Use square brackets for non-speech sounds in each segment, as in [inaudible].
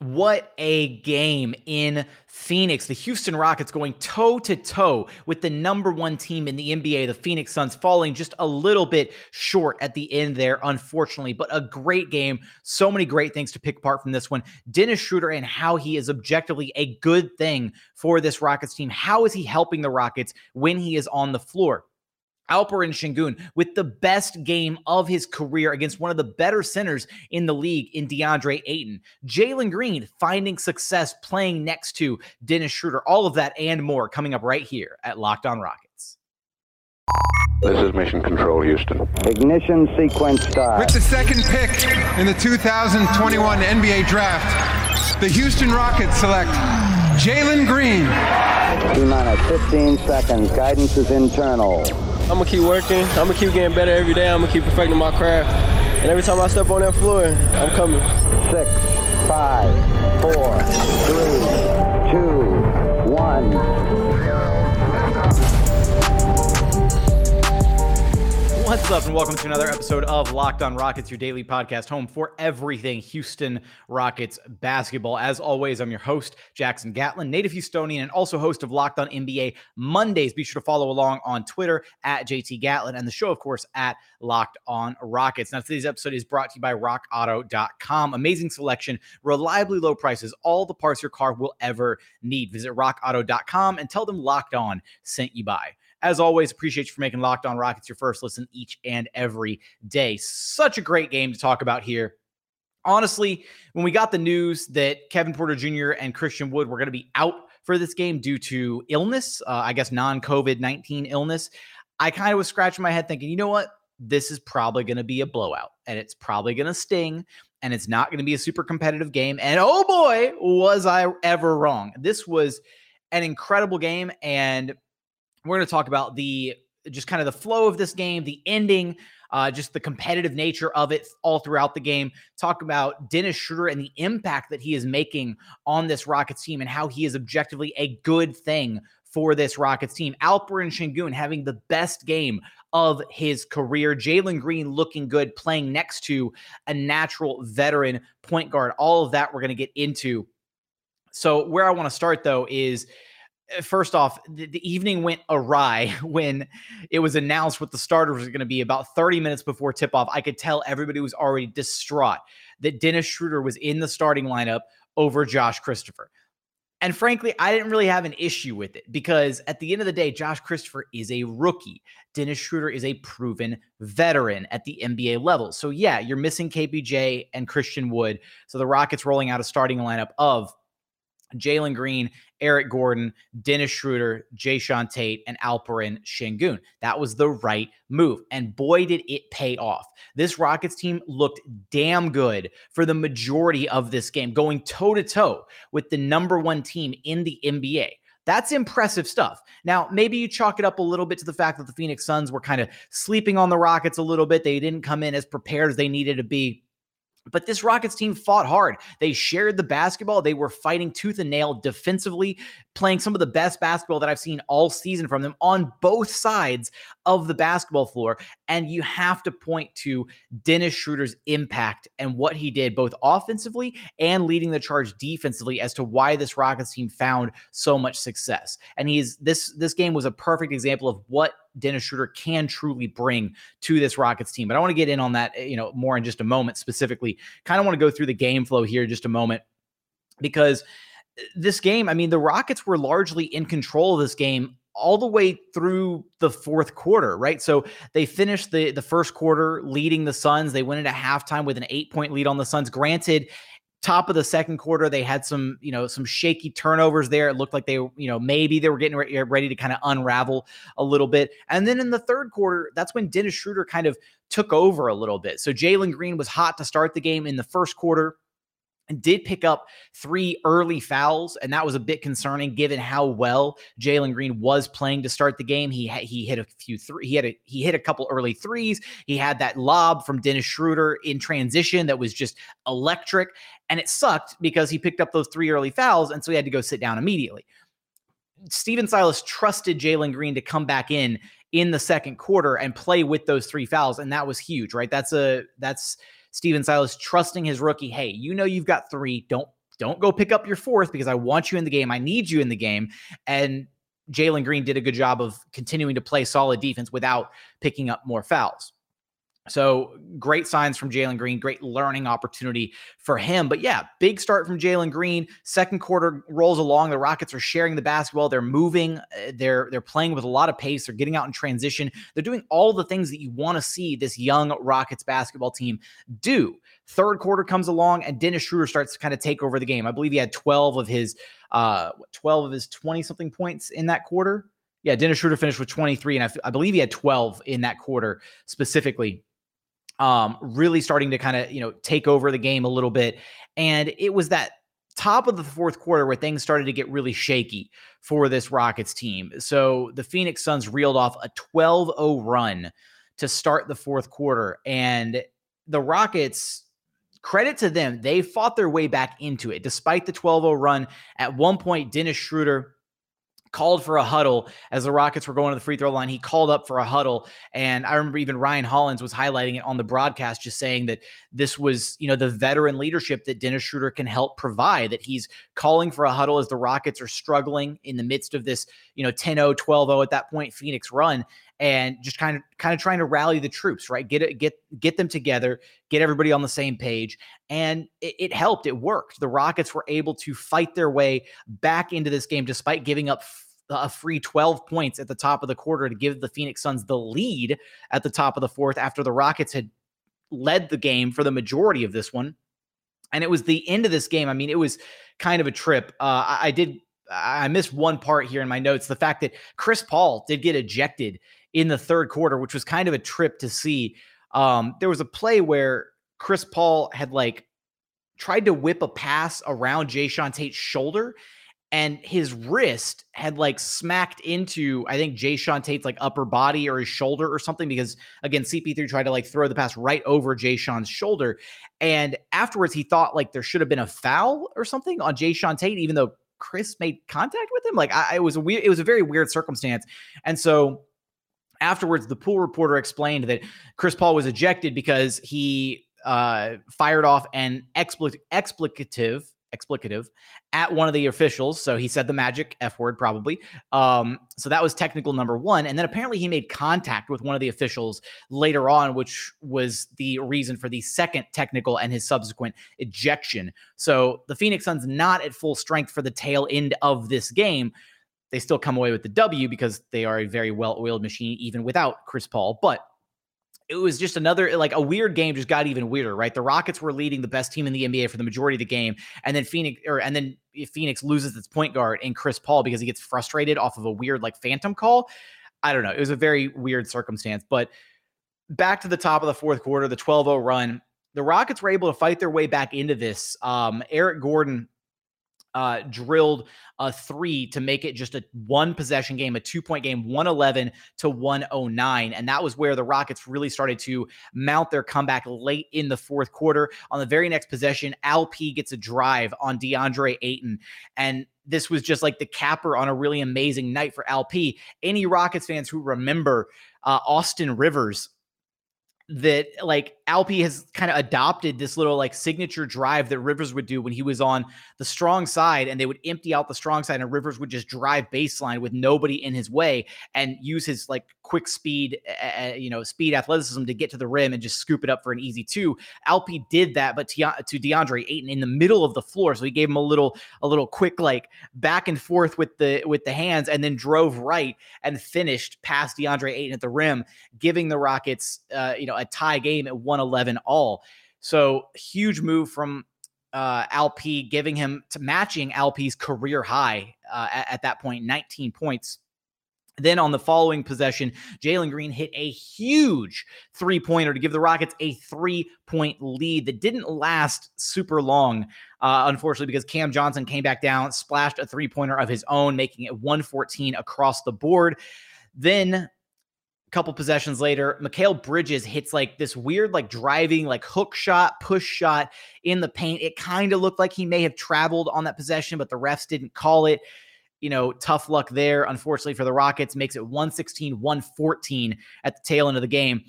What a game in Phoenix. The Houston Rockets going toe to toe with the number one team in the NBA, the Phoenix Suns, falling just a little bit short at the end there, unfortunately. But a great game. So many great things to pick apart from this one. Dennis Schroeder and how he is objectively a good thing for this Rockets team. How is he helping the Rockets when he is on the floor? Alperen Sengun with the best game of his career against one of the better centers in the league in DeAndre Ayton. Jalen Green finding success playing next to Dennis Schroeder. All of that and more coming up right here at Locked On Rockets. This is Mission Control, Houston. Ignition sequence start. With the second pick in the 2021 NBA Draft, the Houston Rockets select Jalen Green. T minus 15 seconds. Guidance is internal. I'm gonna keep working. I'm gonna keep getting better every day. I'm gonna keep perfecting my craft. And every time I step on that floor, I'm coming. Six, five, four, three, two, one. What's up, and welcome to another episode of Locked On Rockets, your daily podcast home for everything Houston Rockets basketball. As always, I'm your host, Jackson Gatlin, native Houstonian, and also host of Locked On NBA Mondays. Be sure to follow along on Twitter at JT Gatlin and the show, of course, at Locked On Rockets. Now, today's episode is brought to you by RockAuto.com. Amazing selection, reliably low prices, all the parts your car will ever need. Visit RockAuto.com and tell them Locked On sent you by. As always, appreciate you for making Locked On Rockets your first listen each and every day. Such a great game to talk about here. Honestly, when we got the news that Kevin Porter Jr. and Christian Wood were going to be out for this game due to illness, uh, I guess non COVID 19 illness, I kind of was scratching my head thinking, you know what? This is probably going to be a blowout and it's probably going to sting and it's not going to be a super competitive game. And oh boy, was I ever wrong. This was an incredible game. And we're going to talk about the just kind of the flow of this game, the ending, uh, just the competitive nature of it all throughout the game. Talk about Dennis Schroeder and the impact that he is making on this Rockets team and how he is objectively a good thing for this Rockets team. Alperen Sengun having the best game of his career. Jalen Green looking good, playing next to a natural veteran point guard. All of that we're going to get into. So, where I want to start though is Uh, first off, the, the, evening went awry [laughs] when it was announced what the starters were going to be about 30 minutes before tip off. I could tell everybody was already distraught that Dennis Schroeder was in the starting lineup over Josh Christopher. And frankly, I didn't really have an issue with it because at the end of the day, Josh Christopher is a rookie. Dennis Schroeder is a proven veteran at the NBA level. So, yeah, you're missing KPJ and Christian Wood. So, the Rockets rolling out a starting lineup of Jalen Green, Eric Gordon, Dennis Schroeder, Jae'Sean Tate, and Alperen Sengun. That was the right move. And boy, did it pay off. This Rockets team looked damn good for the majority of this game, going toe to toe with the number one team in the NBA. That's impressive stuff. Now, maybe you chalk it up a little bit to the fact that the Phoenix Suns were kind of sleeping on the Rockets a little bit. They didn't come in as prepared as they needed to be. But this Rockets team fought hard. They shared the basketball. They were fighting tooth and nail defensively, playing some of the best basketball that I've seen all season from them on both sides of the basketball floor. And you have to point to Dennis Schroeder's impact and what he did both offensively and leading the charge defensively as to why this Rockets team found so much success. And he's this this game was a perfect example of what Dennis Schroeder can truly bring to this Rockets team. But I want to get in on that, you know, more in just a moment specifically. Kind of want to go through the game flow here just a moment because uh, this game, I mean, the Rockets were largely in control of this game all the way through the fourth quarter, right? So they finished the the first quarter leading the Suns. They went into halftime with an eight point lead on the Suns. Granted, top of the second quarter they had some you know some shaky turnovers there it looked like they you know maybe they were getting re- ready to kind of unravel a little bit and then in the third quarter that's when dennis schroeder kind of took over a little bit so jalen green was hot to start the game in the first quarter did pick up three early fouls, and that was a bit concerning given how well Jalen Green was playing to start the game. He he hit a few three, he had a he hit a couple early threes. He had that lob from Dennis Schroeder in transition that was just electric, and it sucked because he picked up those three early fouls, and so he had to go sit down immediately. Stephen Silas trusted Jalen Green to come back in in the second quarter and play with those three fouls, and that was huge, right? That's a that's Stephen Silas trusting his rookie. Hey, you know you've got three. Don't don't go pick up your fourth because I want you in the game. I need you in the game. And Jalen Green did a good job of continuing to play solid defense without picking up more fouls. So great signs from Jalen Green, great learning opportunity for him. But yeah, big start from Jalen Green. Second quarter rolls along. The Rockets are sharing the basketball. They're moving. Uh, they're they're playing with a lot of pace. They're getting out in transition. They're doing all the things that you want to see this young Rockets basketball team do. Third quarter comes along, and Dennis Schroeder starts to kind of take over the game. I believe he had 12 of his uh 12 of his 20 something points in that quarter. Yeah, Dennis Schroeder finished with 23, and I, I believe he had 12 in that quarter specifically um, really starting to kind of you know take over the game a little bit. And it was that top of the fourth quarter where things started to get really shaky for this Rockets team. So the Phoenix Suns reeled off a 12-0 run to start the fourth quarter, and the Rockets. Credit to them, they fought their way back into it despite the 12 0 run. At one point, Dennis Schroeder called for a huddle as the Rockets were going to the free throw line. He called up for a huddle. And I remember even Ryan Hollins was highlighting it on the broadcast, just saying that this was, you know, the veteran leadership that Dennis Schroeder can help provide, that he's calling for a huddle as the Rockets are struggling in the midst of this, you know, 10 0, 12 0 at that point Phoenix run and just kind of kind of trying to rally the troops right get it get get them together get everybody on the same page and it, it, helped it worked the rockets were able to fight their way back into this game despite giving up a free 12 points at the top of the quarter to give the Phoenix Suns the lead at the top of the fourth after the Rockets had led the game for the majority of this one. And it was the end of this game. I mean, it was kind of a trip. Uh, I, I did, I missed one part here in my notes the fact that Chris Paul did get ejected in the third quarter, which was kind of a trip to see. Um, there was a play where Chris Paul had like tried to whip a pass around Jae'Sean Tate's shoulder and his wrist had like smacked into I think Jae'Sean Tate's like upper body or his shoulder or something because again CP3 tried to like throw the pass right over Jae'Sean's shoulder. And afterwards he thought like there should have been a foul or something on Jae'Sean Tate even though Chris made contact with him. Like I it was a weird it was a very weird circumstance. And so afterwards the pool reporter explained that Chris Paul was ejected because he uh, fired off an expl- explicative explicative at one of the officials. So he said the magic F word, probably. Um, so that was technical number one. And then apparently he made contact with one of the officials later on, which was the reason for the second technical and his subsequent ejection. So the Phoenix Suns not at full strength for the tail end of this game. They still come away with the W because they are a very well oiled machine, even without Chris Paul. But it was just another like a weird game just got even weirder right the rockets were leading the best team in the nba for the majority of the game and then phoenix or and then phoenix loses its point guard in chris paul because he gets frustrated off of a weird like phantom call i don't know it was a very weird circumstance but back to the top of the fourth quarter the 12-0 run the rockets were able to fight their way back into this um eric gordon uh, drilled a three to make it just a one possession game, a two point game, 111 to 109. And that was where the Rockets really started to mount their comeback late in the fourth quarter. On the very next possession, Al P gets a drive on DeAndre Ayton. And this was just like the capper on a really amazing night for Al P. Any Rockets fans who remember uh, Austin Rivers that like Alpi has kind of adopted this little like signature drive that Rivers would do when he was on the strong side and they would empty out the strong side and Rivers would just drive baseline with nobody in his way and use his like quick speed uh, you know speed athleticism to get to the rim and just scoop it up for an easy two. Alpi did that but to, to DeAndre Ayton in the middle of the floor so he gave him a little a little quick like back and forth with the with the hands and then drove right and finished past DeAndre Ayton at the rim giving the Rockets uh, you know a tie game at 111 all. So huge move from uh, LP, giving him to matching LP's career high uh, at, at that point, 19 points. Then on the following possession, Jalen Green hit a huge three pointer to give the Rockets a three point lead that didn't last super long, uh, unfortunately, because Cam Johnson came back down, splashed a three pointer of his own, making it 114 across the board. Then couple possessions later, Mikal Bridges hits like this weird, like driving, like hook shot, push shot in the paint. It kind of looked like he may have traveled on that possession, but the refs didn't call it. You know, tough luck there. Unfortunately for the Rockets, makes it 116, 114 at the tail end of the game.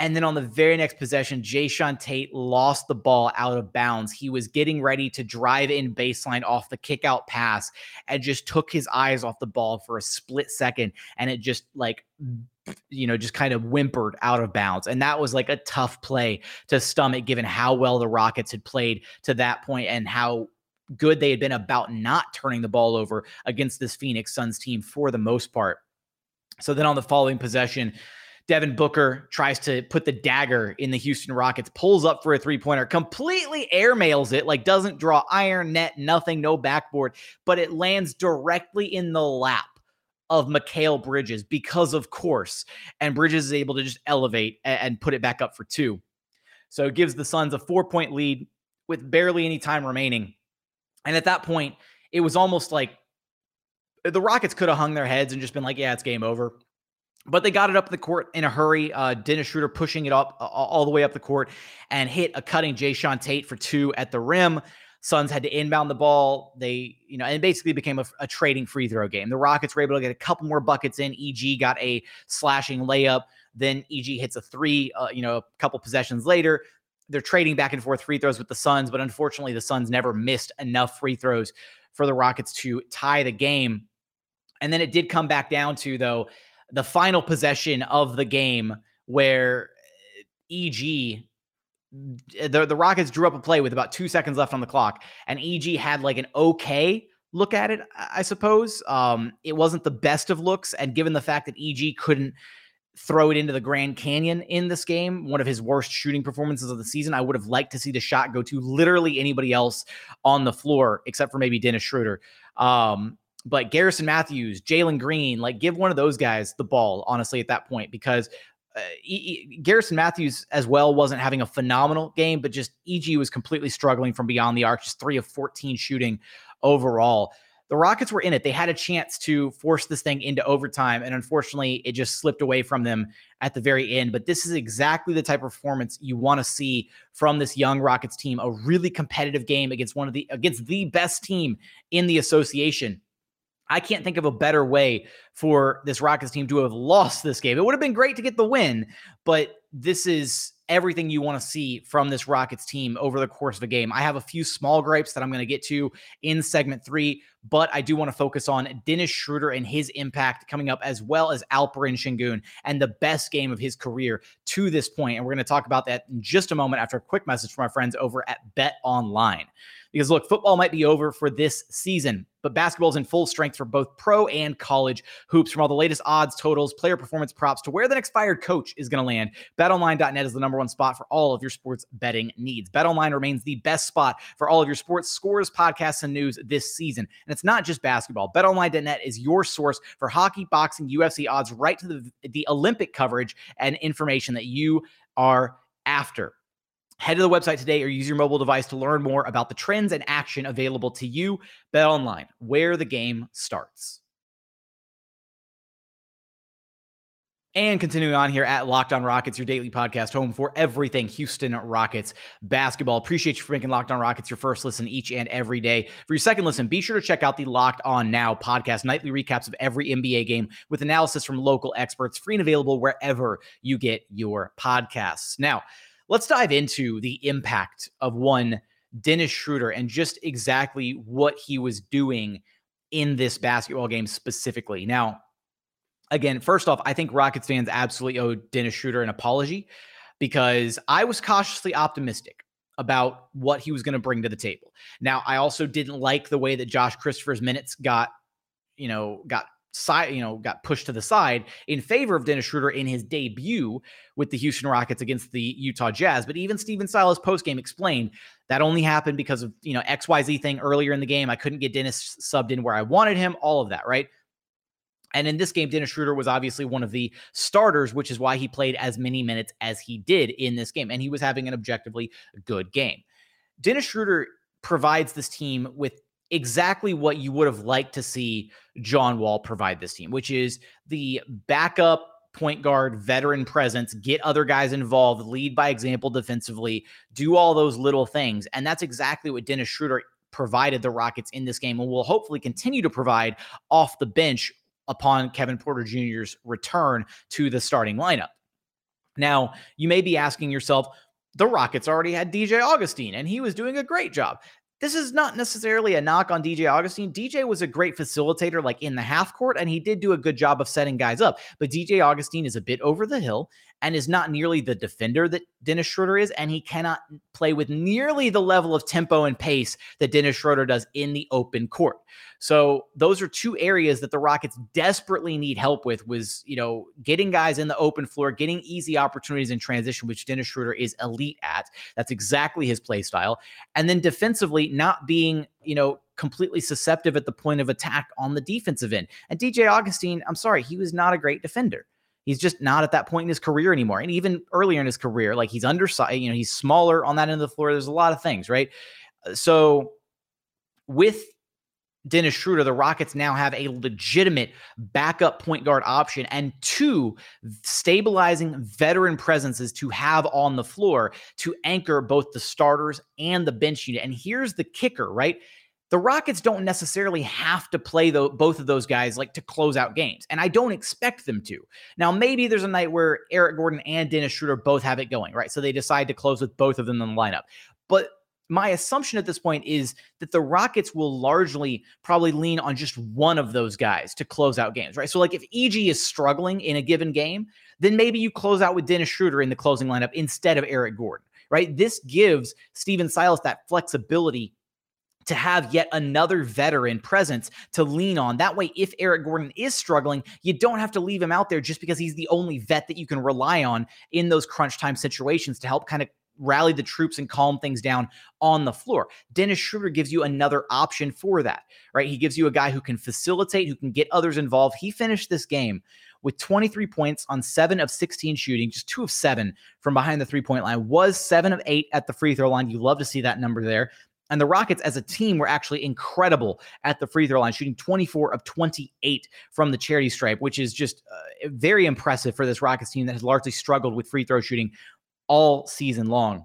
And then on the very next possession, Jae'Sean Tate lost the ball out of bounds. He was getting ready to drive in baseline off the kickout pass and just took his eyes off the ball for a split second. And it just like, you know, just kind of whimpered out of bounds. And that was like a tough play to stomach given how well the Rockets had played to that point and how good they had been about not turning the ball over against this Phoenix Suns team for the most part. So then on the following possession, Devin Booker tries to put the dagger in the Houston Rockets, pulls up for a three pointer, completely airmails it, like doesn't draw iron net, nothing, no backboard, but it lands directly in the lap of Mikal Bridges because, of course, and Bridges is able to just elevate and put it back up for two. So it gives the Suns a four point lead with barely any time remaining. And at that point, it was almost like the Rockets could have hung their heads and just been like, yeah, it's game over but they got it up the court in a hurry. Uh, Dennis Schroeder pushing it up uh, all the way up the court and hit a cutting Jae'Sean Tate for two at the rim. Suns had to inbound the ball. They, you know, and basically became a, a, trading free throw game. The Rockets were able to get a couple more buckets in. EG got a slashing layup. Then EG hits a three, uh, you know, a couple possessions later. They're trading back and forth free throws with the Suns, but unfortunately, the Suns never missed enough free throws for the Rockets to tie the game. And then it did come back down to, though, the final possession of the game where EG the the Rockets drew up a play with about 2 seconds left on the clock and EG had like an okay look at it I suppose. Um it wasn't the best of looks and given the fact that EG couldn't throw it into the Grand Canyon in this game, one of his worst shooting performances of the season. I would have liked to see the shot go to literally anybody else on the floor except for maybe Dennis Schroeder. Um, but Garrison Matthews, Jalen Green, like give one of those guys the ball, honestly, at that point, because uh, e- e- Garrison Matthews as well wasn't having a phenomenal game, but just EG was completely struggling from beyond the arc, just three of 14 shooting overall. The Rockets were in it. They had a chance to force this thing into overtime, and unfortunately, it just slipped away from them at the very end. But this is exactly the type of performance you want to see from this young Rockets team. A really competitive game against one of the against the best team in the association I can't think of a better way for this Rockets team to have [laughs] lost this game. It would have been great to get the win, but this is everything you want to see from this Rockets team over the course of a game. I have a few small gripes that I'm going to get to in segment three, but I do want to focus on Dennis Schroeder and his impact coming up, as well as Alperen Sengun and the best game of his career to this point. And we're going to talk about that in just a moment after a quick message from our friends over at Bet Online. Because look, football might be over for this season, but basketball is in full strength for both pro and college hoops. From all the latest odds, totals, player performance props to where the next fired coach is going to land, betonline.net is the number one spot for all of your sports betting needs. BetOnline remains the best spot for all of your sports scores, podcasts, and news this season. And it's not just basketball. BetOnline.net is your source for hockey, boxing, UFC odds, right to the, the Olympic coverage and information that you are after. Head to the website today or use your mobile device to learn more about the trends and action available to you. Bet online, where the game starts. And continuing on here at Locked On Rockets, your daily podcast home for everything Houston Rockets basketball. Appreciate you for making Locked On Rockets your first listen each and every day. For your second listen, be sure to check out the Locked On Now podcast, nightly recaps of every NBA game with analysis from local experts, free and available wherever you get your podcasts. Now, let's dive into the impact of one Dennis Schroeder and just exactly what he was doing in this basketball game specifically. Now, again, first off, I think Rockets fans absolutely owe Dennis Schroeder an apology because I was cautiously optimistic about what he was going to bring to the table. Now, I also didn't like the way that Josh Christopher's minutes got, you know, got side, you know, got pushed to the side in favor of Dennis Schroeder in his debut with the Houston Rockets against the Utah Jazz. But even Stephen Silas postgame explained that only happened because of, you know, XYZ thing earlier in the game. I couldn't get Dennis subbed in where I wanted him, all of that, right? And in this game, Dennis Schroeder was obviously one of the starters, which is why he played as many minutes as he did in this game. And he was having an objectively good game. Dennis Schroeder provides this team with exactly what you would have liked to see John Wall provide this team, which is the backup point guard veteran presence, get other guys involved, lead by example defensively, do all those little things. And that's exactly what Dennis Schroeder provided the Rockets in this game and will hopefully continue to provide off the bench upon Kevin Porter Jr.'s return to the starting lineup. Now, you may be asking yourself, the Rockets already had DJ Augustine, and he was doing a great job. This is not necessarily a knock on DJ Augustine. DJ was a great facilitator, like in the half court, and he did do a good job of setting guys up. But DJ Augustine is a bit over the hill and is not nearly the defender that Dennis Schroeder is, and he cannot play with nearly the level of tempo and pace that Dennis Schroeder does in the open court. So those are two areas that the Rockets desperately need help with was, you know, getting guys in the open floor, getting easy opportunities in transition, which Dennis Schroeder is elite at. That's exactly his play style. And then defensively, not being, you know, completely susceptible at the point of attack on the defensive end. And DJ Augustine, I'm sorry, he was not a great defender. He's just not at that point in his career anymore. And even earlier in his career, like he's undersized, you know, he's smaller on that end of the floor. There's a lot of things, right? Uh, so with Dennis Schroeder, the Rockets now have a legitimate backup point guard option and two stabilizing veteran presences to have on the floor to anchor both the starters and the bench unit. And here's the kicker, right? The Rockets don't necessarily have to play the, both of those guys like to close out games, and I don't expect them to. Now, maybe there's a night where Eric Gordon and Dennis Schroeder both have it going, right? So they decide to close with both of them in the lineup. But my assumption at this point is that the Rockets will largely probably lean on just one of those guys to close out games, right? So, like if EG is struggling in a given game, then maybe you close out with Dennis Schroeder in the closing lineup instead of Eric Gordon, right? This gives Stephen Silas that flexibility to have yet another veteran presence to lean on. That way, if Eric Gordon is struggling, you don't have to leave him out there just because he's the only vet that you can rely on in those crunch time situations to help kind of rally the troops and calm things down on the floor. Dennis Schroeder gives you another option for that, right? He gives you a guy who can facilitate, who can get others involved. He finished this game with 23 points on seven of 16 shooting, just two of seven from behind the three point line, was seven of eight at the free throw line. You love to see that number there. And the Rockets as a team were actually incredible at the free throw line, shooting 24 of 28 from the charity stripe, which is just uh, very impressive for this Rockets team that has largely struggled with free throw shooting all season long.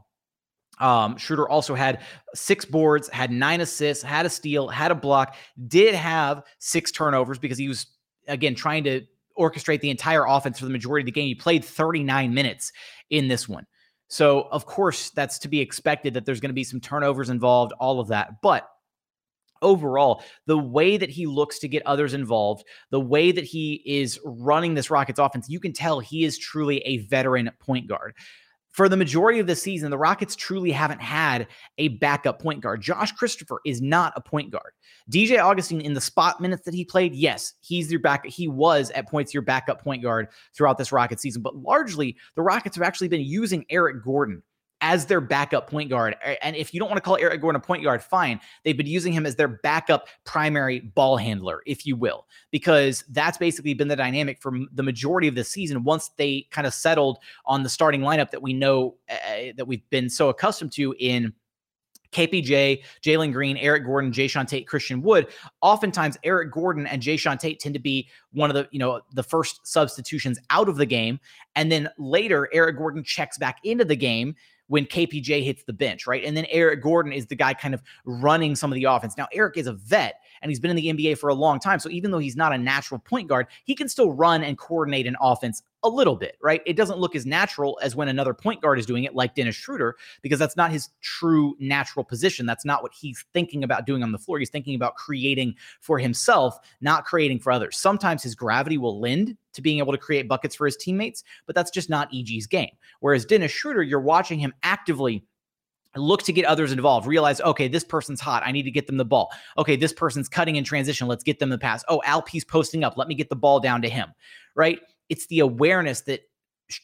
Um, Schroeder also had six boards, had nine assists, had a steal, had a block, did have six turnovers because he was, again, trying to orchestrate the entire offense for the majority of the game. He played 39 minutes in this one. So, of course, that's to be expected that there's going to be some turnovers involved, all of that. But overall, the way that he looks to get others involved, the way that he is running this Rockets offense, you can tell he is truly a veteran point guard for the majority of the season, the Rockets truly haven't had a backup point guard. Josh Christopher is not a point guard. DJ Augustin, in the spot minutes that he played, yes, he's your back. He was at points your backup point guard throughout this Rocket season, but largely the Rockets have actually been using Eric Gordon as their backup point guard. And if you don't want to call Eric Gordon a point guard, fine. They've been using him as their backup primary ball handler, if you will, because that's basically been the dynamic for the majority of the season once they kind of settled on the starting lineup that we know uh, that we've been so accustomed to in KPJ, Jalen Green, Eric Gordon, Jae'Sean Tate, Christian Wood. Oftentimes, Eric Gordon and Jae'Sean Tate tend to be one of the, you know, the first substitutions out of the game. And then later, Eric Gordon checks back into the game when KPJ hits the bench, right? And then Eric Gordon is the guy kind of running some of the offense. Now, Eric is a vet and he's been in the NBA for a long time. So even though he's not a natural point guard, he can still run and coordinate an offense a little bit, right? It doesn't look as natural as when another point guard is doing it, like Dennis Schroeder, because that's not his true natural position. That's not what he's thinking about doing on the floor. He's thinking about creating for himself, not creating for others. Sometimes his gravity will lend to being able to create buckets for his teammates, but that's just not EG's game. Whereas Dennis Schroeder, you're watching him actively look to get others involved realize okay this person's hot i need to get them the ball okay this person's cutting in transition let's get them the pass oh alp's posting up let me get the ball down to him right it's the awareness that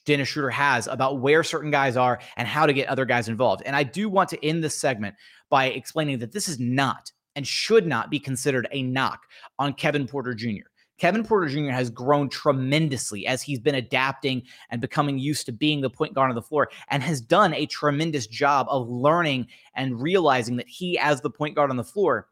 Dennis Schroeder has about where certain guys are and how to get other guys involved. And I do want to end this segment by explaining that this is not and should not be considered a knock on Kevin Porter Jr. Kevin Porter Jr. has grown tremendously as he's been adapting and becoming used to being the point guard on the floor and has done a tremendous job of learning and realizing that he, as the point guard on the floor,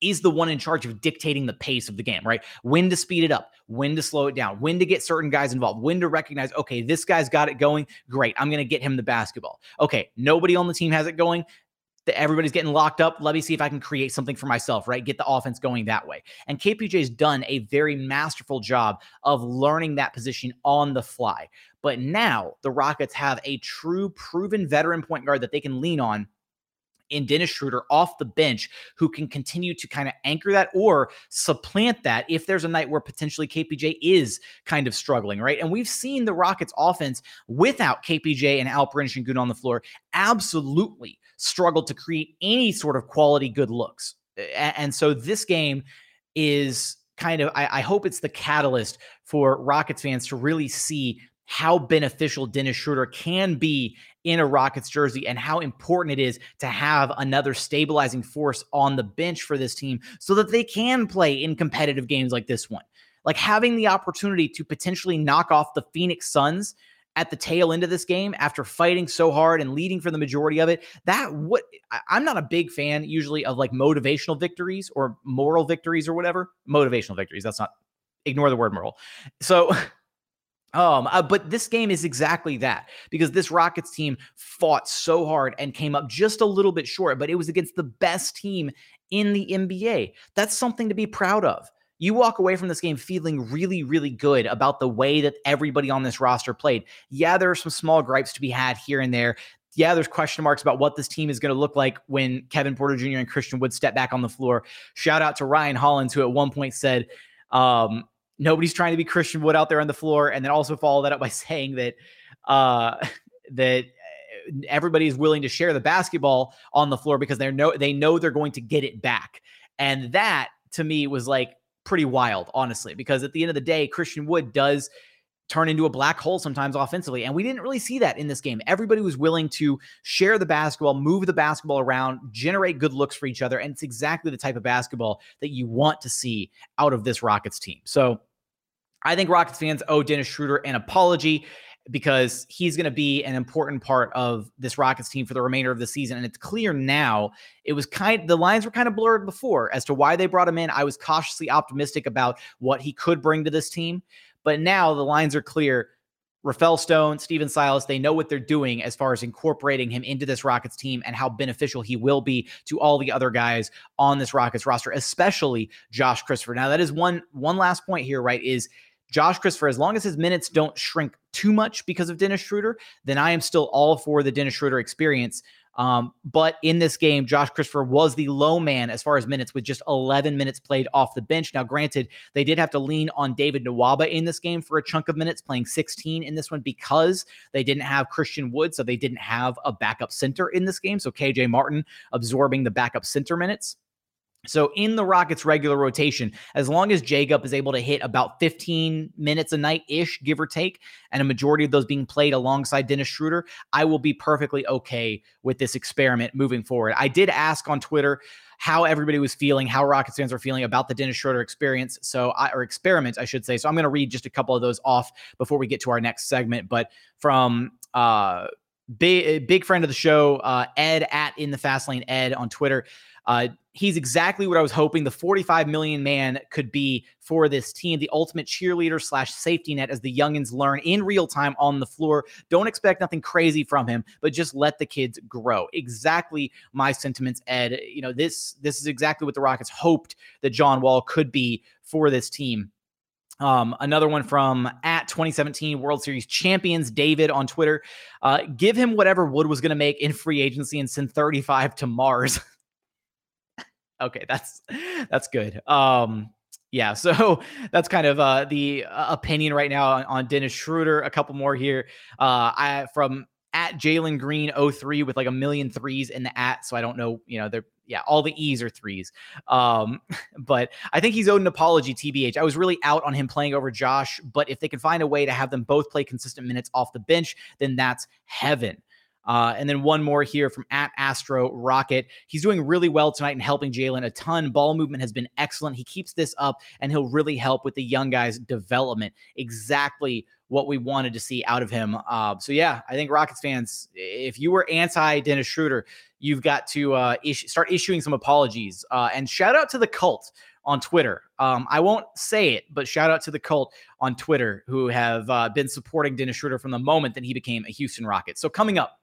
is the one in charge of dictating the pace of the game, right? When to speed it up, when to slow it down, when to get certain guys involved, when to recognize, okay, this guy's got it going. Great. I'm going to get him the basketball. Okay. Nobody on the team has it going. That everybody's getting locked up. Let me see if I can create something for myself, right? Get the offense going that way. And KPJ's done a very masterful job of learning that position on the fly. But now the Rockets have a true proven veteran point guard that they can lean on in Dennis Schroeder off the bench who can continue to kind of anchor that or supplant that if there's a night where potentially KPJ is kind of struggling, right? And we've seen the Rockets offense without KPJ and Alperen Sengun on the floor absolutely struggle to create any sort of quality good looks. And so this game is kind of, I, I hope it's the catalyst for Rockets fans to really see how beneficial Dennis Schroeder can be in a Rockets jersey and how important it is to have another stabilizing force on the bench for this team so that they can play in competitive games like this one. Like having the opportunity to potentially knock off the Phoenix Suns at the tail end of this game after fighting so hard and leading for the majority of it. That what I'm not a big fan usually of like motivational victories or moral victories or whatever. Motivational victories. That's not ignore the word moral. So [laughs] Um, uh, but this game is exactly that because this Rockets team fought so hard and came up just a little bit short, but it was against the best team in the NBA. That's something to be proud of. You walk away from this game feeling really, really good about the way that everybody on this roster played. Yeah, there are some small gripes to be had here and there. Yeah, there's question marks about what this team is going to look like when Kevin Porter Jr. and Christian Wood step back on the floor. Shout out to Ryan Hollins, who at one point said, um, nobody's trying to be Christian Wood out there on the floor, and then also follow that up by [laughs] saying that uh, [laughs] that uh, everybody is willing to share the basketball on the floor because they know they know they're going to get it back, and that to me was like pretty wild, honestly, because at the end of the day, Christian Wood does turn into a black hole sometimes offensively. And we didn't really see that in this game. Everybody was willing to share the basketball, move the basketball around, generate good looks for each other. And it's exactly the type of basketball that you want to see out of this Rockets team. So I think Rockets fans owe Dennis Schroeder an apology because he's going to be an important part of this Rockets team for the remainder of the season. And it's clear now. It was kind the lines were kind of blurred before as to why they brought him in. I was cautiously optimistic about what he could bring to this team, but now the lines are clear. Rafael Stone, Stephen Silas, they know what they're doing as far as incorporating him into this Rockets team and how beneficial he will be to all the other guys on this Rockets roster, especially Josh Christopher. Now, that is one one last point here, right? Is Josh Christopher, as long as his minutes don't shrink too much because of Dennis Schroeder, then I am still all for the Dennis Schroeder experience. Um, but in this game, Josh Christopher was the low man as far as minutes with just 11 minutes played off the bench. Now, granted, they did have to lean on David Nwaba in this game for a chunk of minutes, playing 16 in this one because they didn't have Christian Wood. So they didn't have a backup center in this game. So KJ Martin absorbing the backup center minutes. So in the Rockets regular rotation, as long as Jacob is able to hit about 15 minutes a night ish, give or take, and a majority of those being played alongside Dennis Schroeder, I will be perfectly okay with this experiment moving forward. I did ask on Twitter how everybody was feeling, how Rockets fans were feeling about the Dennis Schroeder experience. So, I, or experiment, I should say. So, I'm going to read just a couple of those off before we get to our next segment. But from uh, big big friend of the show, uh, Ed at in the fast lane, Ed on Twitter. Uh, he's exactly what I was hoping the 45 million man could be for this team, the ultimate cheerleader slash safety net as the youngins learn in real time on the floor. Don't expect nothing crazy from him, but just let the kids grow. Exactly my sentiments, Ed. You know, this this is exactly what the Rockets hoped that John Wall could be for this team. Um, another one from at 2017 World Series champions, David on Twitter. Uh, give him whatever Wood was going to make in free agency and send 35 to Mars. [laughs] okay, that's that's good. Um, yeah, so [laughs] that's kind of uh, the uh, opinion right now on, on, Dennis Schroeder. A couple more here. Uh, I from at Jalen Green 03 with like a million threes in the at. So I don't know, you know, they're yeah, all the E's are threes. Um, [laughs] but I think he's owed an apology, TBH. I was really out on him playing over Josh, but if they can find a way to have them both play consistent minutes off the bench, then that's heaven. Uh, and then one more here from at Astro Rocket. He's doing really well tonight and helping Jalen a ton. Ball movement has been excellent. He keeps this up and he'll really help with the young guys' development. Exactly what we wanted to see out of him. Uh, so yeah, I think Rockets fans, if you were anti Dennis Schroeder, you've got to uh, start issuing some apologies. Uh, and shout out to the cult on Twitter. Um, I won't say it, but shout out to the cult on Twitter who have uh, been supporting Dennis Schroeder from the moment that he became a Houston Rocket. So coming up.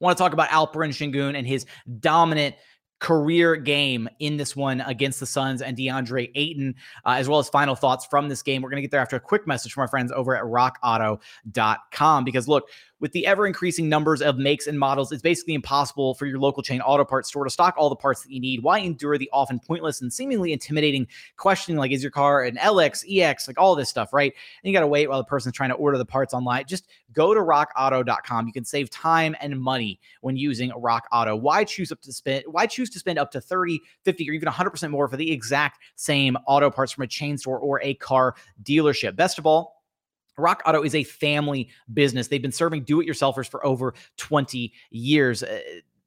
Want to talk about Alperen Sengun and his dominant career game in this one against the Suns and DeAndre Ayton, uh, as well as final thoughts from this game. We're going to get there after a quick message from our friends over at rockauto.com. Because look, with the ever increasing numbers of makes and models, it's basically impossible for your local chain auto parts store to stock all the parts that you need. Why endure the often pointless and seemingly intimidating questioning like, is your car an LX, EX, like all this stuff, right? And you got to wait while the person's trying to order the parts online. Just go to rockauto.com. You can save time and money when using Rock Auto. Why choose up to spend, why choose to spend up to 30, 50, or even 100% more for the exact same auto parts from a chain store or a car dealership? Best of all, Rock Auto is a family business. They've been serving do it yourselfers for over 20 years. Eh,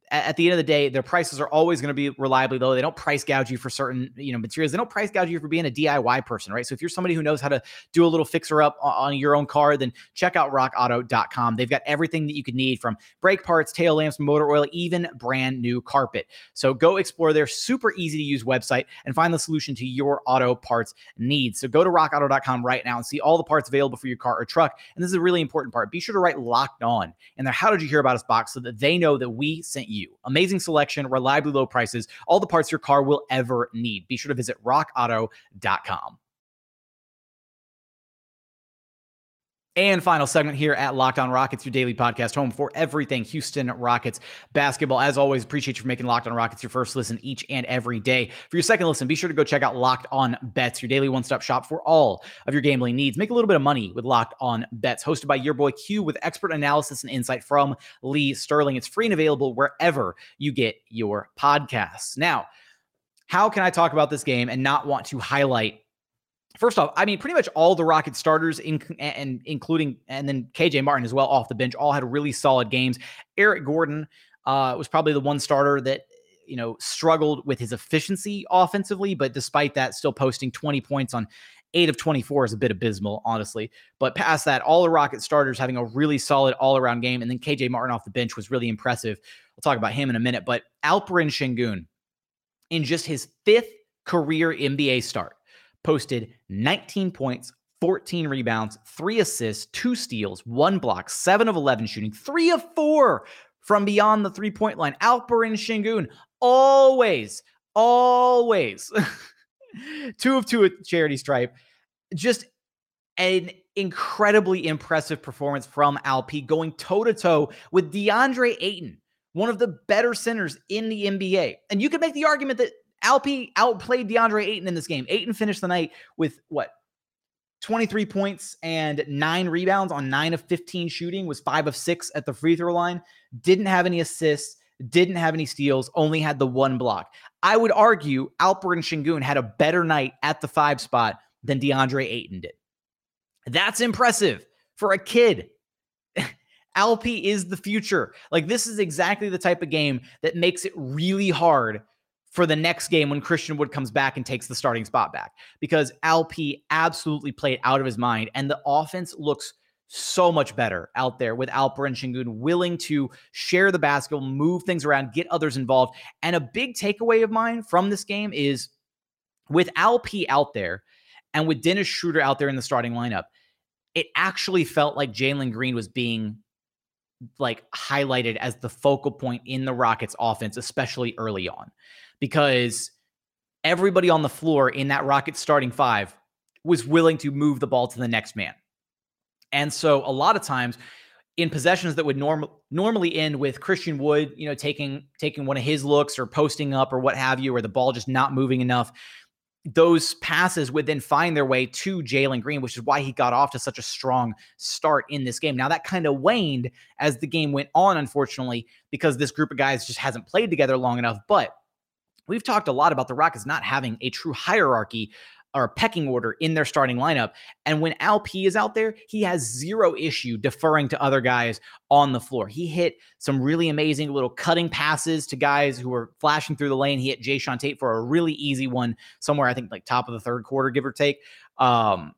At the end of the day, their prices are always going to be reliably low. They don't price gouge you for certain, you know, materials. They don't price gouge you for being a DIY person, right? So if you're somebody who knows how to do a little fixer up on your own car, then check out rockauto.com. They've got everything that you could need from brake parts, tail lamps, motor oil, even brand new carpet. So go explore their super easy to use website and find the solution to your auto parts needs. So go to rockauto.com right now and see all the parts available for your car or truck. And this is a really important part. Be sure to write locked on in their how did you hear about us box so that they know that we sent you you. Amazing selection, reliably low prices, all the parts your car will ever need. Be sure to visit rockauto.com. And final segment here at Locked On Rockets, your daily podcast home for everything Houston Rockets basketball. As always, appreciate you for making Locked On Rockets your first listen each and every day. For your second listen, be sure to go check out Locked On Bets, your daily one stop shop for all of your gambling needs. Make a little bit of money with Locked On Bets, hosted by your boy Q with expert analysis and insight from Lee Sterling. It's free and available wherever you get your podcasts. Now, how can I talk about this game and not want to highlight First off, I mean, pretty much all the Rocket starters, in, and including and then KJ Martin as well off the bench, all had really solid games. Eric Gordon uh, was probably the one starter that you know struggled with his efficiency offensively, but despite that, still posting 20 points on eight of 24 is a bit abysmal, honestly. But past that, all the Rocket starters having a really solid all around game, and then KJ Martin off the bench was really impressive. We'll talk about him in a minute. But Alperen Sengun in just his fifth career NBA start posted 19 points, 14 rebounds, three assists, two steals, one block, seven of 11 shooting, three of four from beyond the three point line. Alperen Sengun, always, always [laughs] two of two at charity stripe. Just an incredibly impressive performance from Alp going toe to toe with DeAndre Ayton, one of the better centers in the NBA. And you could make the argument that Alpi outplayed DeAndre Ayton in this game. Ayton finished the night with what? 23 points and nine rebounds on nine of 15 shooting, was five of six at the free throw line, didn't have any assists, didn't have any steals, only had the one block. I would argue Alperen Sengun had a better night at the five spot than DeAndre Ayton did. That's impressive for a kid. [laughs] Alpi is the future. Like, this is exactly the type of game that makes it really hard for the next game when Christian Wood comes back and takes the starting spot back because Alp absolutely played out of his mind and the offense looks so much better out there with Alperen Sengun willing to share the basketball, move things around, get others involved. And a big takeaway of mine from this game is with Alp out there and with Dennis Schroeder out there in the starting lineup, it actually felt like Jalen Green was being like highlighted as the focal point in the Rockets offense, especially early on because everybody on the floor in that Rockets starting five was willing to move the ball to the next man. And so a lot of times in possessions that would norm- normally end with Christian Wood, you know, taking taking one of his looks or posting up or what have you, or the ball just not moving enough, those passes would then find their way to Jalen Green, which is why he got off to such a strong start in this game. Now that kind of waned as the game went on, unfortunately, because this group of guys just hasn't played together long enough. But We've talked a lot about the Rockets not having a true hierarchy or pecking order in their starting lineup. And when Al P is out there, he has zero issue deferring to other guys on the floor. He hit some really amazing little cutting passes to guys who were flashing through the lane. He hit Jae'Sean Tate for a really easy one somewhere, I think like top of the third quarter, give or take. Um,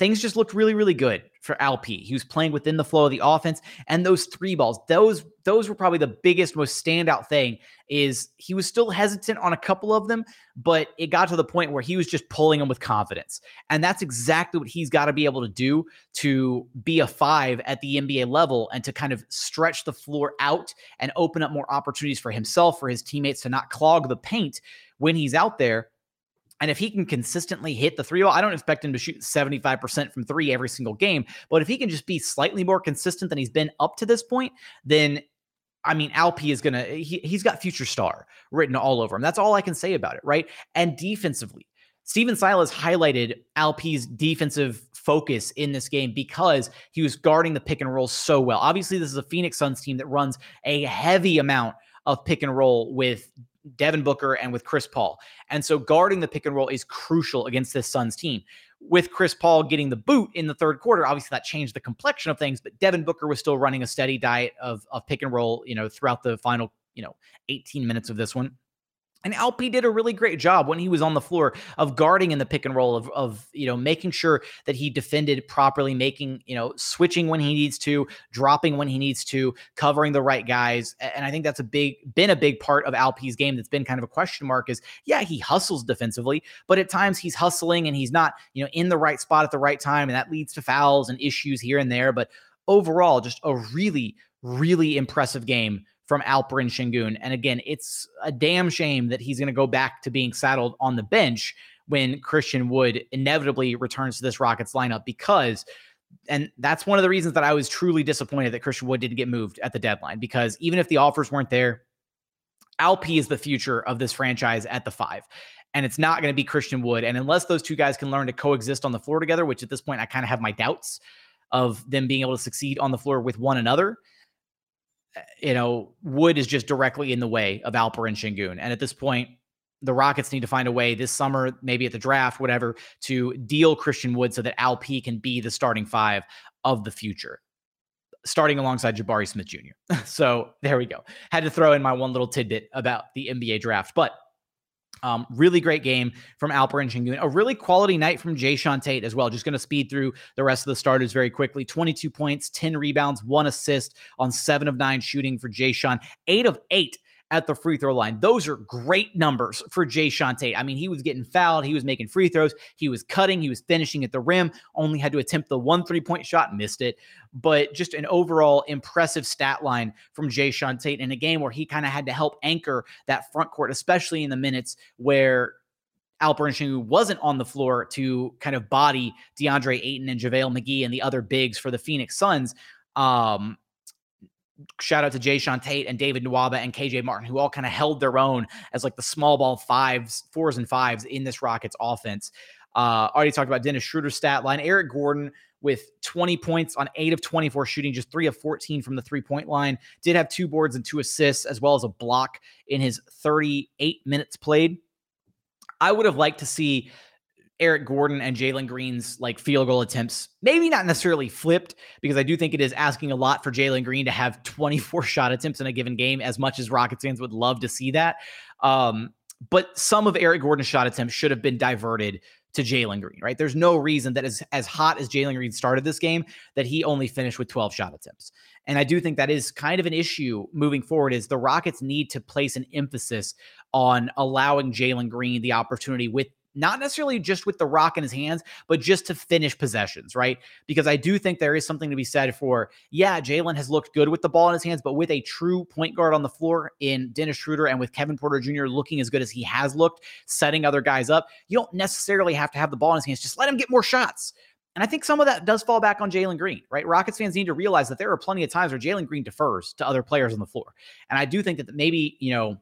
things just looked really, really good for Alp. He was playing within the flow of the offense, and those three balls, those those were probably the biggest, most standout thing. Is he was still hesitant on a couple of them, but it got to the point where he was just pulling them with confidence, and that's exactly what he's got to be able to do to be a five at the NBA level and to kind of stretch the floor out and open up more opportunities for himself, for his teammates to not clog the paint when he's out there and if he can consistently hit the three ball, I don't expect him to shoot 75% from three every single game. But if he can just be slightly more consistent than he's been up to this point, then I mean, Alp is going to, he, he's got future star written all over him. That's all I can say about it, right? And defensively, Stephen Silas highlighted Alp's defensive focus in this game because he was guarding the pick and roll so well. Obviously, this is a Phoenix Suns team that runs a heavy amount of pick and roll with Devin Booker and with Chris Paul. And so guarding the pick and roll is crucial against this Suns team. With Chris Paul getting the boot in the third quarter, obviously that changed the complexion of things, but Devin Booker was still running a steady diet of, of pick and roll, you know, throughout the final, you know, 18 minutes of this one. And Alp did a really great job when he was on the floor of guarding in the pick and roll of, of you know making sure that he defended properly, making you know switching when he needs to, dropping when he needs to, covering the right guys. And I think that's a big been a big part of Alp's game that's been kind of a question mark. Is yeah he hustles defensively, but at times he's hustling and he's not you know in the right spot at the right time, and that leads to fouls and issues here and there. But overall, just a really really impressive game from Alperen Sengun. And again, it's a damn shame that he's going to go back to being saddled on the bench when Christian Wood inevitably returns to this Rockets lineup because and that's one of the reasons that I was truly disappointed that Christian Wood didn't get moved at the deadline because even if the offers weren't there, Alp is the future of this franchise at the five. And it's not going to be Christian Wood. And unless those two guys can learn to coexist on the floor together, which at this point I kind of have my doubts of them being able to succeed on the floor with one another, Eh, you know, Wood is just directly in the way of Alperen Sengun. And at this point, the Rockets need to find a way this summer, maybe at the draft, whatever, to deal Christian Wood so that Alp can be the starting five of the future, starting alongside Jabari Smith Jr. [laughs] so there we go. Had to throw in my one little tidbit about the NBA draft. But um, really great game from Alperen Sengun. A really quality night from Jae'Sean Tate as well. Just going to speed through the rest of the starters very quickly. 22 points, 10 rebounds, one assist on seven of nine shooting for Jae'Sean. Eight of eight at the free throw line. Those are great numbers for Jae'Sean Tate. I mean, he was getting fouled, he was making free throws, he was cutting, he was finishing at the rim, only had to attempt the one three point shot, missed it. But just an overall impressive stat line from Jae'Sean Tate in a game where he kind of had to help anchor that front court, especially in the minutes where Alperen Sengun wasn't on the floor to kind of body Deandre Ayton and JaVale McGee and the other bigs for the Phoenix Suns. Um, shout out to Jae'Sean Tate and David Nwaba and KJ Martin, who all kind of held their own as like the small ball fives, fours and fives in this Rockets offense. Uh, already talked about Dennis Schroder's stat line. Eric Gordon with 20 points on eight of 24 shooting, just three of 14 from the three point line. Did have two boards and two assists, as well as a block in his 38 minutes played. I would have liked to see Eric Gordon and Jalen Green's like field goal attempts, maybe not necessarily flipped, because I do think it is asking a lot for Jalen Green to have 24 [laughs] shot attempts in a given game, as much as Rockets fans would love to see that. Um, but some of Eric Gordon's shot attempts should have been diverted to Jalen Green, right? There's no reason that as, as hot as Jalen Green started this game, that he only finished with 12 shot attempts. And I do think that is kind of an issue moving forward is the Rockets need to place an emphasis on allowing Jalen Green the opportunity with not necessarily just with the rock in his hands, but just to finish possessions, right? Because I do think there is something to be said for, yeah, Jalen has looked good with the ball in his hands, but with a true point guard on the floor in Dennis Schroder and with Kevin Porter Jr. looking as good as he has looked, setting other guys up, you don't necessarily have to have the ball in his hands. Just let him get more shots. And I think some of that does fall back on Jalen Green, right? Rockets fans need to realize that there are plenty of times where Jalen Green defers to other players on the floor. And I do think that maybe, you know,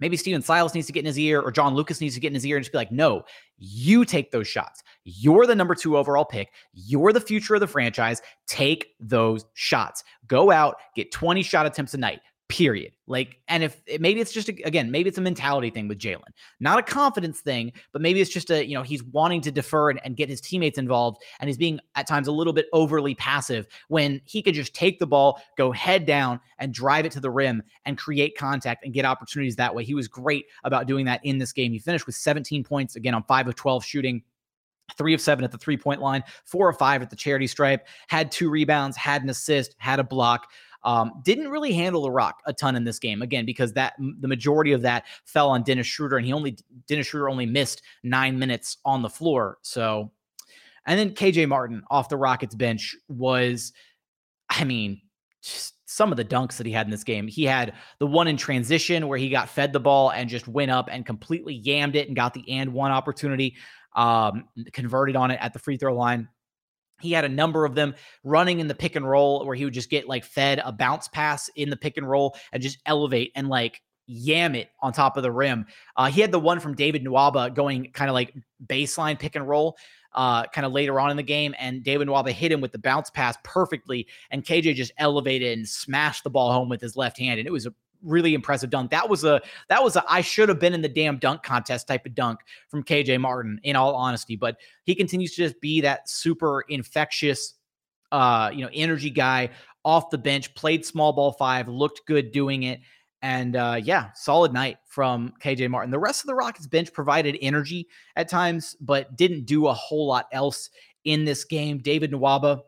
maybe Stephen Silas needs to get in his ear or John Lucas needs to get in his ear and just be like, no, you take those shots. You're the number two overall pick. You're the future of the franchise. Take those shots. Go out, get 20 shot attempts a night period. Like, and if maybe it's just a, again, maybe it's a mentality thing with Jalen, not a confidence thing, but maybe it's just a you know he's wanting to defer and, and, get his teammates involved, and he's being at times a little bit overly passive when he could just take the ball, go head down, and drive it to the rim and create contact and get opportunities that way. He was great about doing that in this game. He finished with 17 points again on five of 12 shooting three of seven at the three point line, four of five at the charity stripe, had two rebounds, had an assist, had a block. Um, didn't really handle the rock a ton in this game again because that the majority of that fell on Dennis Schroder, and he only Dennis Schroder only missed nine minutes on the floor. So, and then KJ Martin off the Rockets bench was, I mean, just some of the dunks that he had in this game. He had the one in transition where he got fed the ball and just went up and completely yammed it and got the and one opportunity, um, converted on it at the free throw line. He had a number of them running in the pick and roll where he would just get like fed a bounce pass in the pick and roll and just elevate and like yam it on top of the rim. Uh, he had the one from David Nwaba going kind of like baseline pick and roll uh, kind of later on in the game, and David Nwaba hit him with the bounce pass perfectly, and KJ just elevated and smashed the ball home with his left hand, and it was a really impressive dunk. That was a that was a I should have been in the damn dunk contest type of dunk from KJ Martin in all honesty, but he continues to just be that super infectious uh you know energy guy off the bench, played small ball 5, looked good doing it. And uh, yeah, solid night from KJ Martin. The rest of the Rockets bench provided energy at times, but didn't do a whole lot else in this game. David Nwaba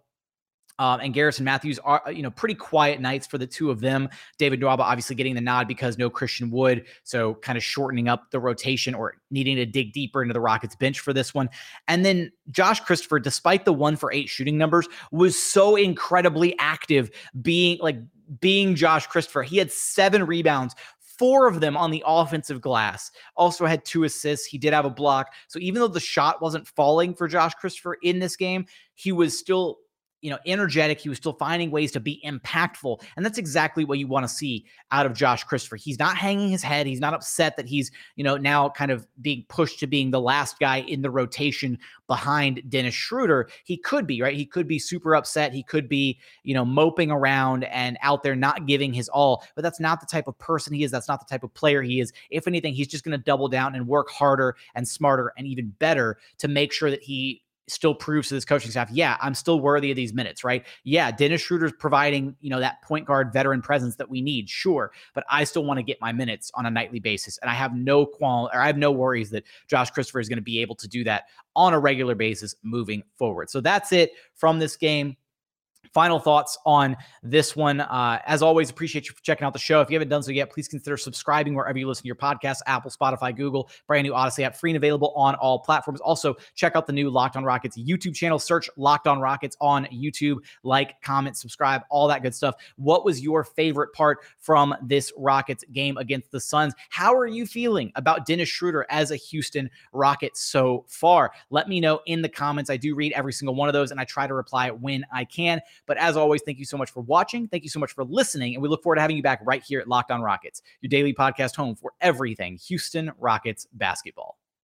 um, and Garrison Matthews are, you know, pretty quiet nights for the two of them. David Nwaba obviously getting the nod because no Christian Wood, so kind of shortening up the rotation or needing to dig deeper into the Rockets bench for this one. And then Josh Christopher, despite the one for eight shooting numbers, was so incredibly active, being like being Josh Christopher. He had seven rebounds, four of them on the offensive glass. Also had two assists. He did have a block. So even though the shot wasn't falling for Josh Christopher in this game, he was still you know, energetic. He was still finding ways to be impactful. And that's exactly what you want to see out of Josh Christopher. He's not hanging his head. He's not upset that he's, you know, now kind of being pushed to being the last guy in the rotation behind Dennis Schroder. He could be, right? He could be super upset. He could be, you know, moping around and out there not giving his all. But that's not the type of person he is. That's not the type of player he is. If anything, he's just going to double down and work harder and smarter and even better to make sure that he still proves to this coaching staff, yeah, I'm still worthy of these minutes, right? Yeah, Dennis Schroder's providing, you know, that point guard veteran presence that we need, sure, but I still want to get my minutes on a nightly basis. And I have no qual or I have no worries that Josh Christopher is going to be able to do that on a regular basis moving forward. So that's it from this game final thoughts on this one. Uh, as always, appreciate you for checking out the show. If you haven't done so yet, please consider subscribing wherever you listen to your podcast Apple, Spotify, Google, brand new Odyssey app, free and available on all platforms. Also, check out the new Locked on Rockets YouTube channel. Search Locked on Rockets on YouTube. Like, comment, subscribe, all that good stuff. What was your favorite part from this Rockets game against the Suns? How are you feeling about Dennis Schroder as a Houston Rocket so far? Let me know in the comments. I do read every single one of those and I try to reply when I can. But as always, thank you so much for watching. Thank you so much for listening. And we look forward to having you back right here at Locked On Rockets, your daily podcast home for everything Houston Rockets basketball.